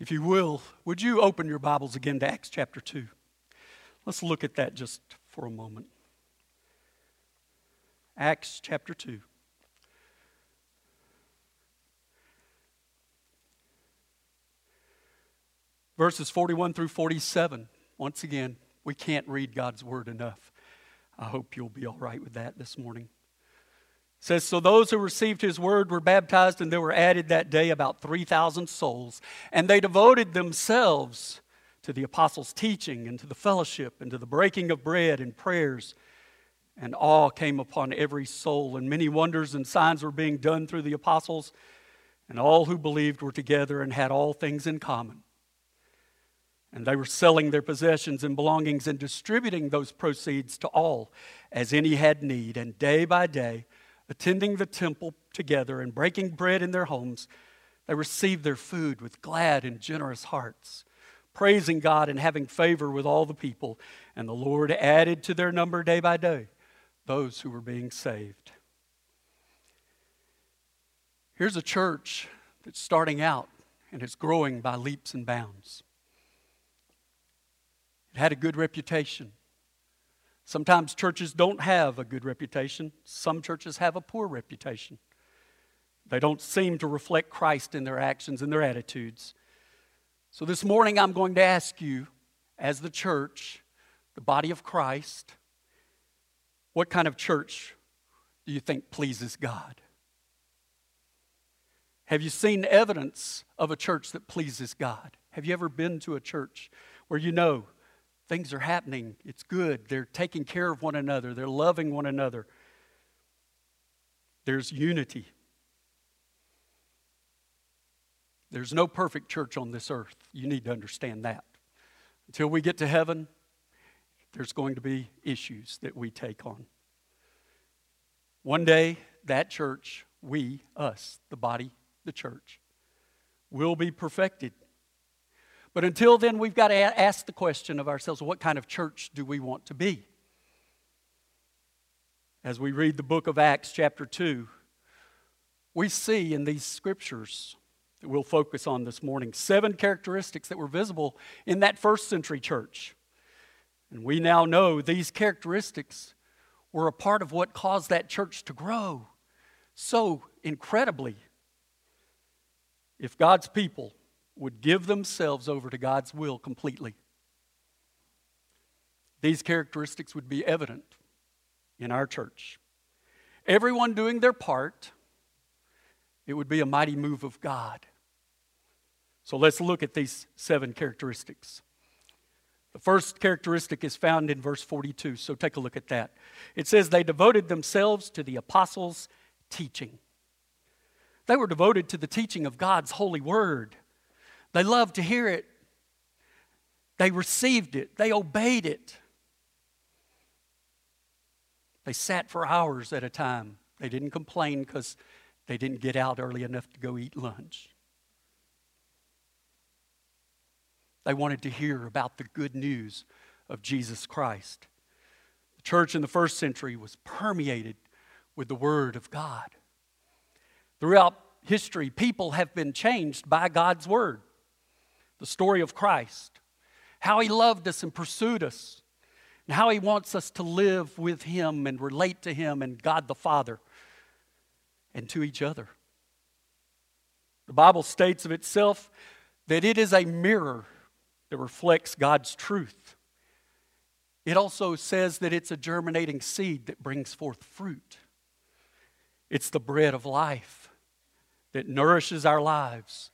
If you will, would you open your Bibles again to Acts chapter 2? Let's look at that just for a moment. Acts chapter 2. Verses 41 through 47. Once again, we can't read God's word enough. I hope you'll be all right with that this morning. Says, So those who received his word were baptized, and there were added that day about 3,000 souls. And they devoted themselves to the apostles' teaching, and to the fellowship, and to the breaking of bread and prayers. And awe came upon every soul, and many wonders and signs were being done through the apostles. And all who believed were together and had all things in common. And they were selling their possessions and belongings and distributing those proceeds to all as any had need. And day by day, attending the temple together and breaking bread in their homes, they received their food with glad and generous hearts, praising God and having favor with all the people. And the Lord added to their number day by day those who were being saved. Here's a church that's starting out and it's growing by leaps and bounds. It had a good reputation. Sometimes churches don't have a good reputation, some churches have a poor reputation. They don't seem to reflect Christ in their actions and their attitudes. So this morning, I'm going to ask you, as the church, the body of Christ, what kind of church do you think pleases God? Have you seen evidence of a church that pleases God? Have you ever been to a church where you know Things are happening. It's good. They're taking care of one another, they're loving one another. There's unity. There's no perfect church on this earth. You need to understand that. Until we get to heaven, there's going to be issues that we take on. One day, that church, we, us, the body, the church, will be perfected. But until then, we've got to ask the question of ourselves what kind of church do we want to be? As we read the book of Acts, chapter 2, we see in these scriptures that we'll focus on this morning seven characteristics that were visible in that first century church. And we now know these characteristics were a part of what caused that church to grow so incredibly. If God's people would give themselves over to God's will completely. These characteristics would be evident in our church. Everyone doing their part, it would be a mighty move of God. So let's look at these seven characteristics. The first characteristic is found in verse 42, so take a look at that. It says, They devoted themselves to the apostles' teaching. They were devoted to the teaching of God's holy word. They loved to hear it. They received it. They obeyed it. They sat for hours at a time. They didn't complain because they didn't get out early enough to go eat lunch. They wanted to hear about the good news of Jesus Christ. The church in the first century was permeated with the Word of God. Throughout history, people have been changed by God's Word the story of Christ, how he loved us and pursued us, and how he wants us to live with him and relate to him and God the Father and to each other. The Bible states of itself that it is a mirror that reflects God's truth. It also says that it's a germinating seed that brings forth fruit. It's the bread of life that nourishes our lives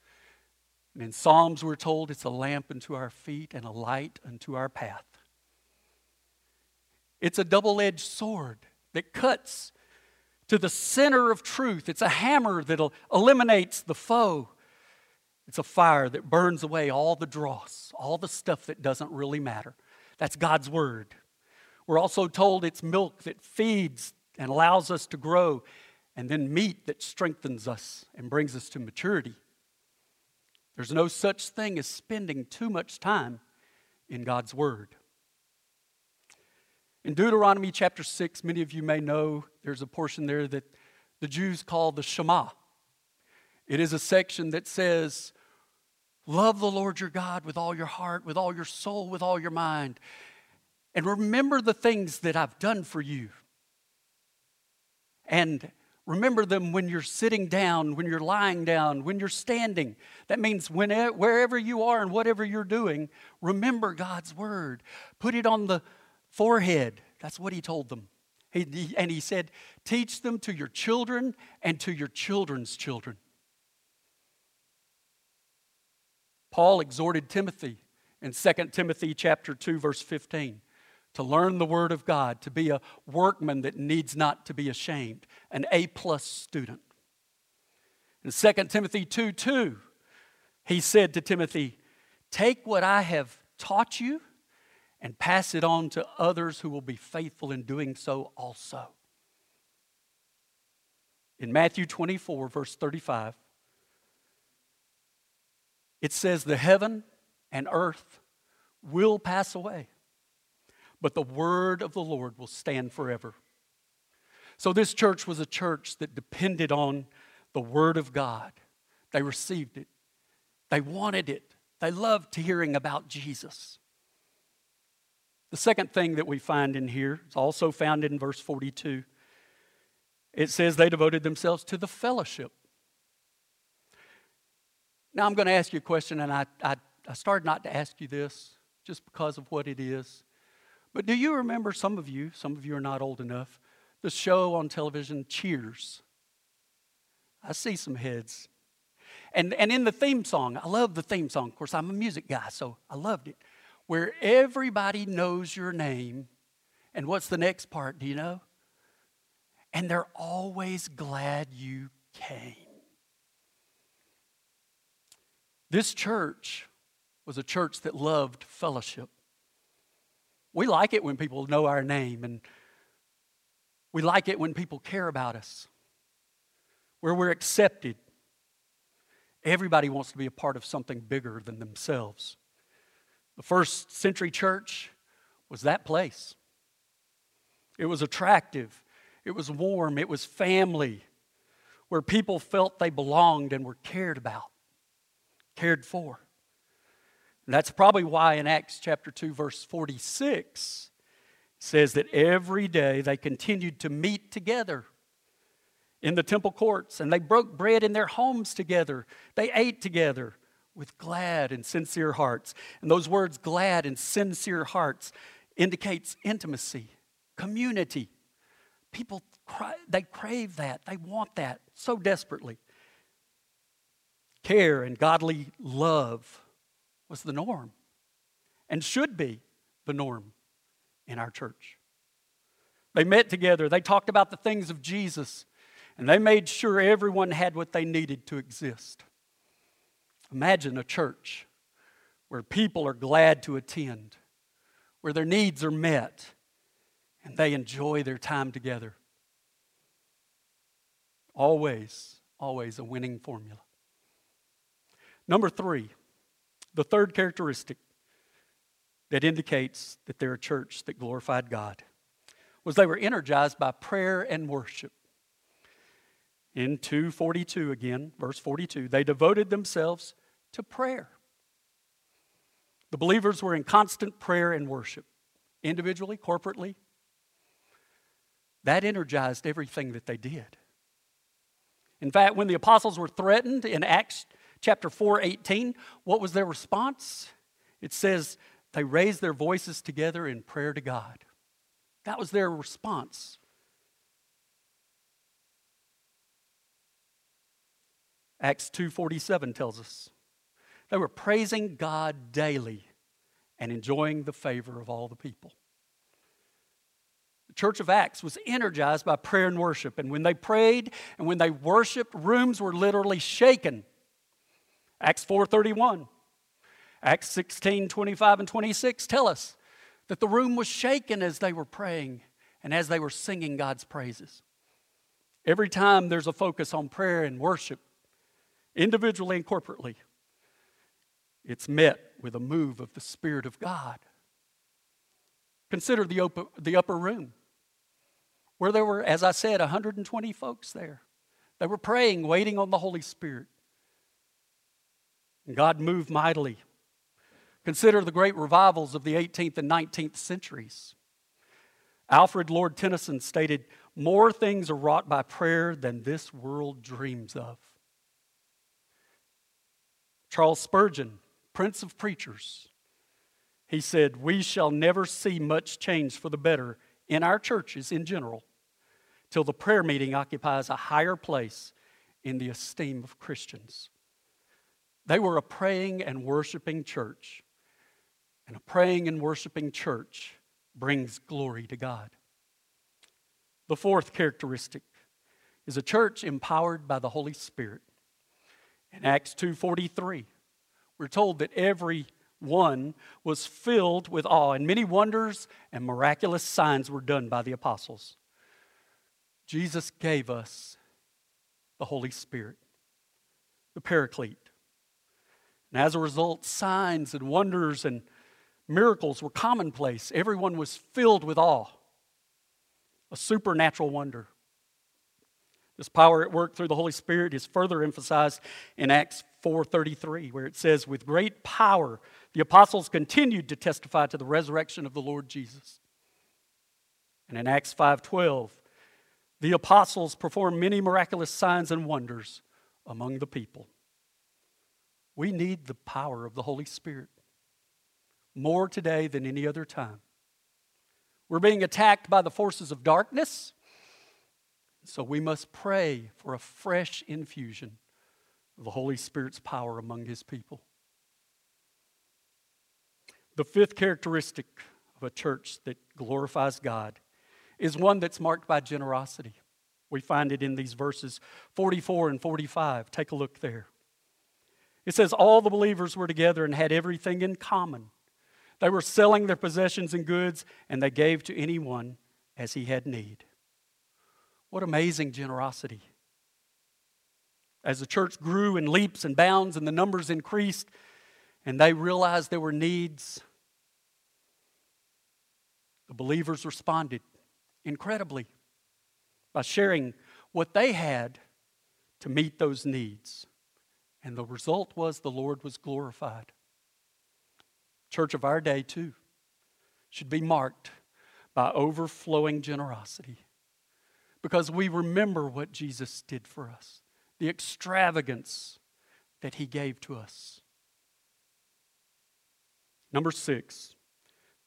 and in Psalms, we're told it's a lamp unto our feet and a light unto our path. It's a double edged sword that cuts to the center of truth. It's a hammer that eliminates the foe. It's a fire that burns away all the dross, all the stuff that doesn't really matter. That's God's Word. We're also told it's milk that feeds and allows us to grow, and then meat that strengthens us and brings us to maturity. There's no such thing as spending too much time in God's Word. In Deuteronomy chapter 6, many of you may know there's a portion there that the Jews call the Shema. It is a section that says, Love the Lord your God with all your heart, with all your soul, with all your mind. And remember the things that I've done for you. And remember them when you're sitting down, when you're lying down, when you're standing. That means whenever, wherever you are and whatever you're doing, remember God's word. Put it on the forehead. That's what he told them. He, and he said, Teach them to your children and to your children's children. Paul exhorted Timothy in 2 Timothy chapter 2 verse 15 to learn the word of God, to be a workman that needs not to be ashamed, an A plus student. In 2 Timothy 2 2, he said to Timothy, Take what I have taught you and pass it on to others who will be faithful in doing so also. In Matthew 24, verse 35, it says, The heaven and earth will pass away, but the word of the Lord will stand forever. So, this church was a church that depended on the word of God. They received it, they wanted it, they loved hearing about Jesus. The second thing that we find in here is also found in verse 42. It says they devoted themselves to the fellowship now, I'm going to ask you a question, and I, I, I started not to ask you this just because of what it is. But do you remember, some of you, some of you are not old enough, the show on television, Cheers? I see some heads. And, and in the theme song, I love the theme song. Of course, I'm a music guy, so I loved it. Where everybody knows your name. And what's the next part? Do you know? And they're always glad you came. This church was a church that loved fellowship. We like it when people know our name, and we like it when people care about us, where we're accepted. Everybody wants to be a part of something bigger than themselves. The first century church was that place. It was attractive, it was warm, it was family, where people felt they belonged and were cared about cared for. And that's probably why in Acts chapter 2, verse 46, says that every day they continued to meet together in the temple courts and they broke bread in their homes together. They ate together with glad and sincere hearts. And those words, glad and sincere hearts, indicates intimacy, community. People, cry, they crave that, they want that so desperately care and godly love was the norm and should be the norm in our church. They met together, they talked about the things of Jesus, and they made sure everyone had what they needed to exist. Imagine a church where people are glad to attend, where their needs are met, and they enjoy their time together. Always, always a winning formula. Number three, the third characteristic that indicates that they're a church that glorified God was they were energized by prayer and worship. In 242 again, verse 42, they devoted themselves to prayer. The believers were in constant prayer and worship, individually, corporately. That energized everything that they did. In fact, when the apostles were threatened in Acts chapter 4, 18, what was their response? It says they raised their voices together in prayer to God. That was their response. Acts 2:47 tells us they were praising God daily and enjoying the favor of all the people. The church of Acts was energized by prayer and worship, and when they prayed and when they worshiped, rooms were literally shaken Acts 4:31. Acts 16, 25 and 26 tell us that the room was shaken as they were praying and as they were singing God's praises. Every time there's a focus on prayer and worship, individually and corporately, it's met with a move of the Spirit of God. Consider the upper, the upper room, where there were, as I said, 120 folks there. They were praying, waiting on the Holy Spirit. God moved mightily. Consider the great revivals of the 18th and 19th centuries. Alfred Lord Tennyson stated, More things are wrought by prayer than this world dreams of. Charles Spurgeon, Prince of Preachers, he said, We shall never see much change for the better in our churches in general till the prayer meeting occupies a higher place in the esteem of Christians. They were a praying and worshiping church, and a praying and worshiping church brings glory to God. The fourth characteristic is a church empowered by the Holy Spirit. In Acts 2:43, we're told that every one was filled with awe, and many wonders and miraculous signs were done by the apostles. Jesus gave us the Holy Spirit, the Paraclete. And as a result, signs and wonders and miracles were commonplace. Everyone was filled with awe, a supernatural wonder. This power at work through the Holy Spirit is further emphasized in Acts 4:33 where it says with great power the apostles continued to testify to the resurrection of the Lord Jesus. And in Acts 5:12 the apostles performed many miraculous signs and wonders among the people. We need the power of the Holy Spirit more today than any other time. We're being attacked by the forces of darkness, so we must pray for a fresh infusion of the Holy Spirit's power among His people. The fifth characteristic of a church that glorifies God is one that's marked by generosity. We find it in these verses 44 and 45. Take a look there. It says, All the believers were together and had everything in common. They were selling their possessions and goods, and they gave to anyone as he had need. What amazing generosity. As the church grew in leaps and bounds and the numbers increased, and they realized there were needs, the believers responded incredibly by sharing what they had to meet those needs. And the result was the Lord was glorified. Church of our day, too, should be marked by overflowing generosity because we remember what Jesus did for us, the extravagance that he gave to us. Number six,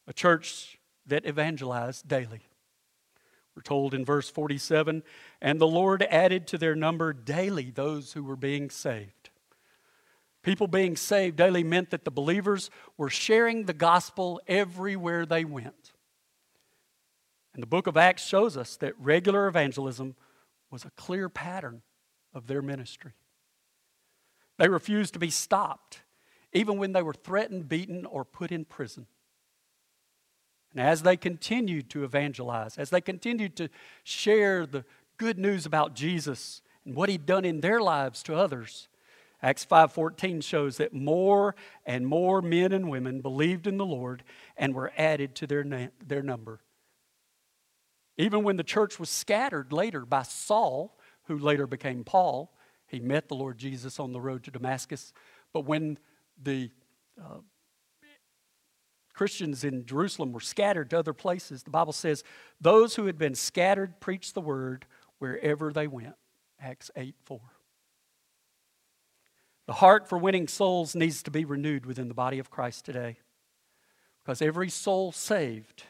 a church that evangelized daily. We're told in verse 47 and the Lord added to their number daily those who were being saved. People being saved daily meant that the believers were sharing the gospel everywhere they went. And the book of Acts shows us that regular evangelism was a clear pattern of their ministry. They refused to be stopped, even when they were threatened, beaten, or put in prison. And as they continued to evangelize, as they continued to share the good news about Jesus and what he'd done in their lives to others, Acts 5:14 shows that more and more men and women believed in the Lord and were added to their, na- their number. Even when the church was scattered later by Saul, who later became Paul, he met the Lord Jesus on the road to Damascus. But when the uh, Christians in Jerusalem were scattered to other places, the Bible says those who had been scattered preached the word wherever they went. Acts 8 4. The heart for winning souls needs to be renewed within the body of Christ today. Because every soul saved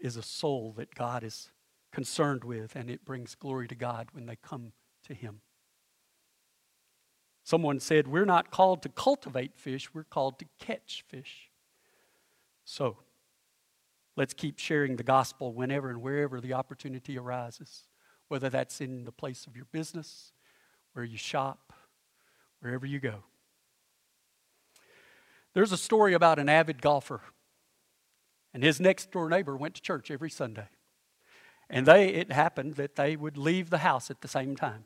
is a soul that God is concerned with, and it brings glory to God when they come to Him. Someone said, We're not called to cultivate fish, we're called to catch fish. So, let's keep sharing the gospel whenever and wherever the opportunity arises, whether that's in the place of your business, where you shop, wherever you go. There's a story about an avid golfer, and his next door neighbor went to church every Sunday. And they, it happened that they would leave the house at the same time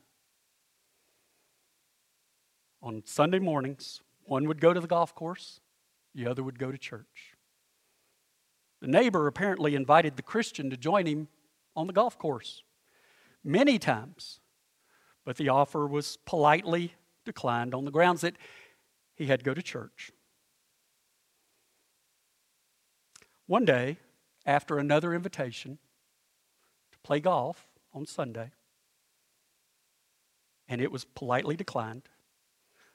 on Sunday mornings, one would go to the golf course, the other would go to church. The neighbor apparently invited the Christian to join him on the golf course many times, but the offer was politely declined on the grounds that he had to go to church. One day, after another invitation to play golf on Sunday, and it was politely declined,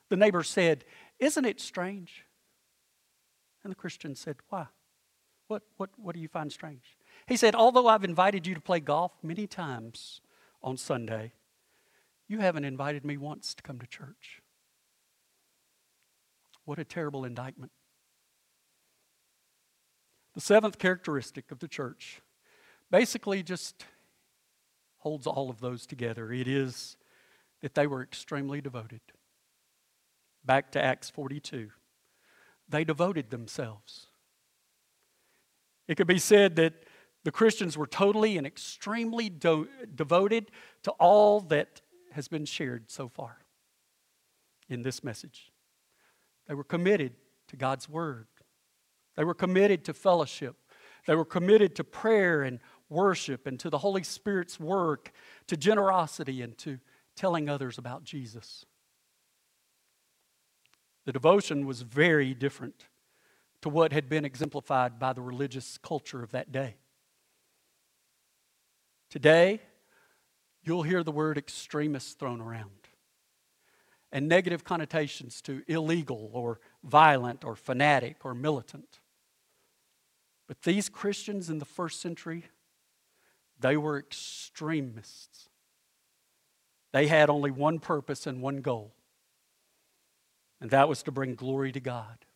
the neighbor said, Isn't it strange? And the Christian said, Why? What, what, what do you find strange? He said, Although I've invited you to play golf many times on Sunday, you haven't invited me once to come to church. What a terrible indictment. The seventh characteristic of the church basically just holds all of those together. It is that they were extremely devoted. Back to Acts 42. They devoted themselves. It could be said that the Christians were totally and extremely do- devoted to all that has been shared so far in this message. They were committed to God's Word, they were committed to fellowship, they were committed to prayer and worship and to the Holy Spirit's work, to generosity and to telling others about Jesus. The devotion was very different to what had been exemplified by the religious culture of that day. Today, you'll hear the word extremist thrown around and negative connotations to illegal or violent or fanatic or militant. But these Christians in the first century, they were extremists. They had only one purpose and one goal, and that was to bring glory to God.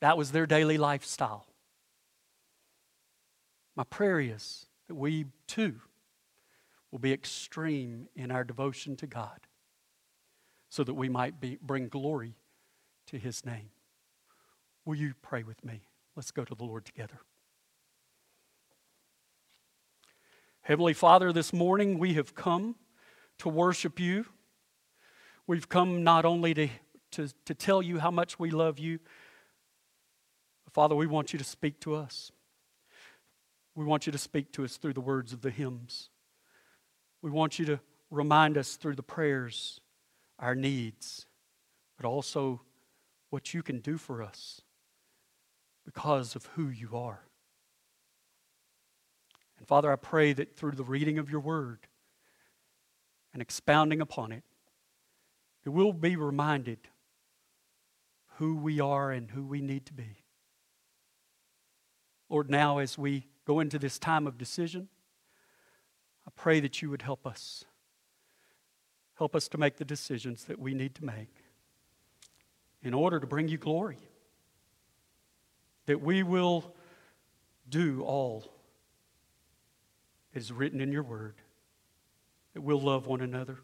That was their daily lifestyle. My prayer is that we too will be extreme in our devotion to God so that we might be, bring glory to His name. Will you pray with me? Let's go to the Lord together. Heavenly Father, this morning we have come to worship you. We've come not only to, to, to tell you how much we love you, Father, we want you to speak to us. We want you to speak to us through the words of the hymns. We want you to remind us through the prayers our needs, but also what you can do for us because of who you are. And Father, I pray that through the reading of your word and expounding upon it, that we'll be reminded who we are and who we need to be. Lord, now as we go into this time of decision, pray that you would help us. Help us to make the decisions that we need to make in order to bring you glory. That we will do all that is written in your word. That we'll love one another.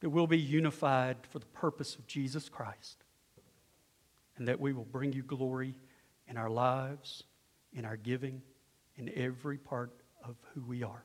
That we'll be unified for the purpose of Jesus Christ. And that we will bring you glory in our lives, in our giving, in every part of who we are.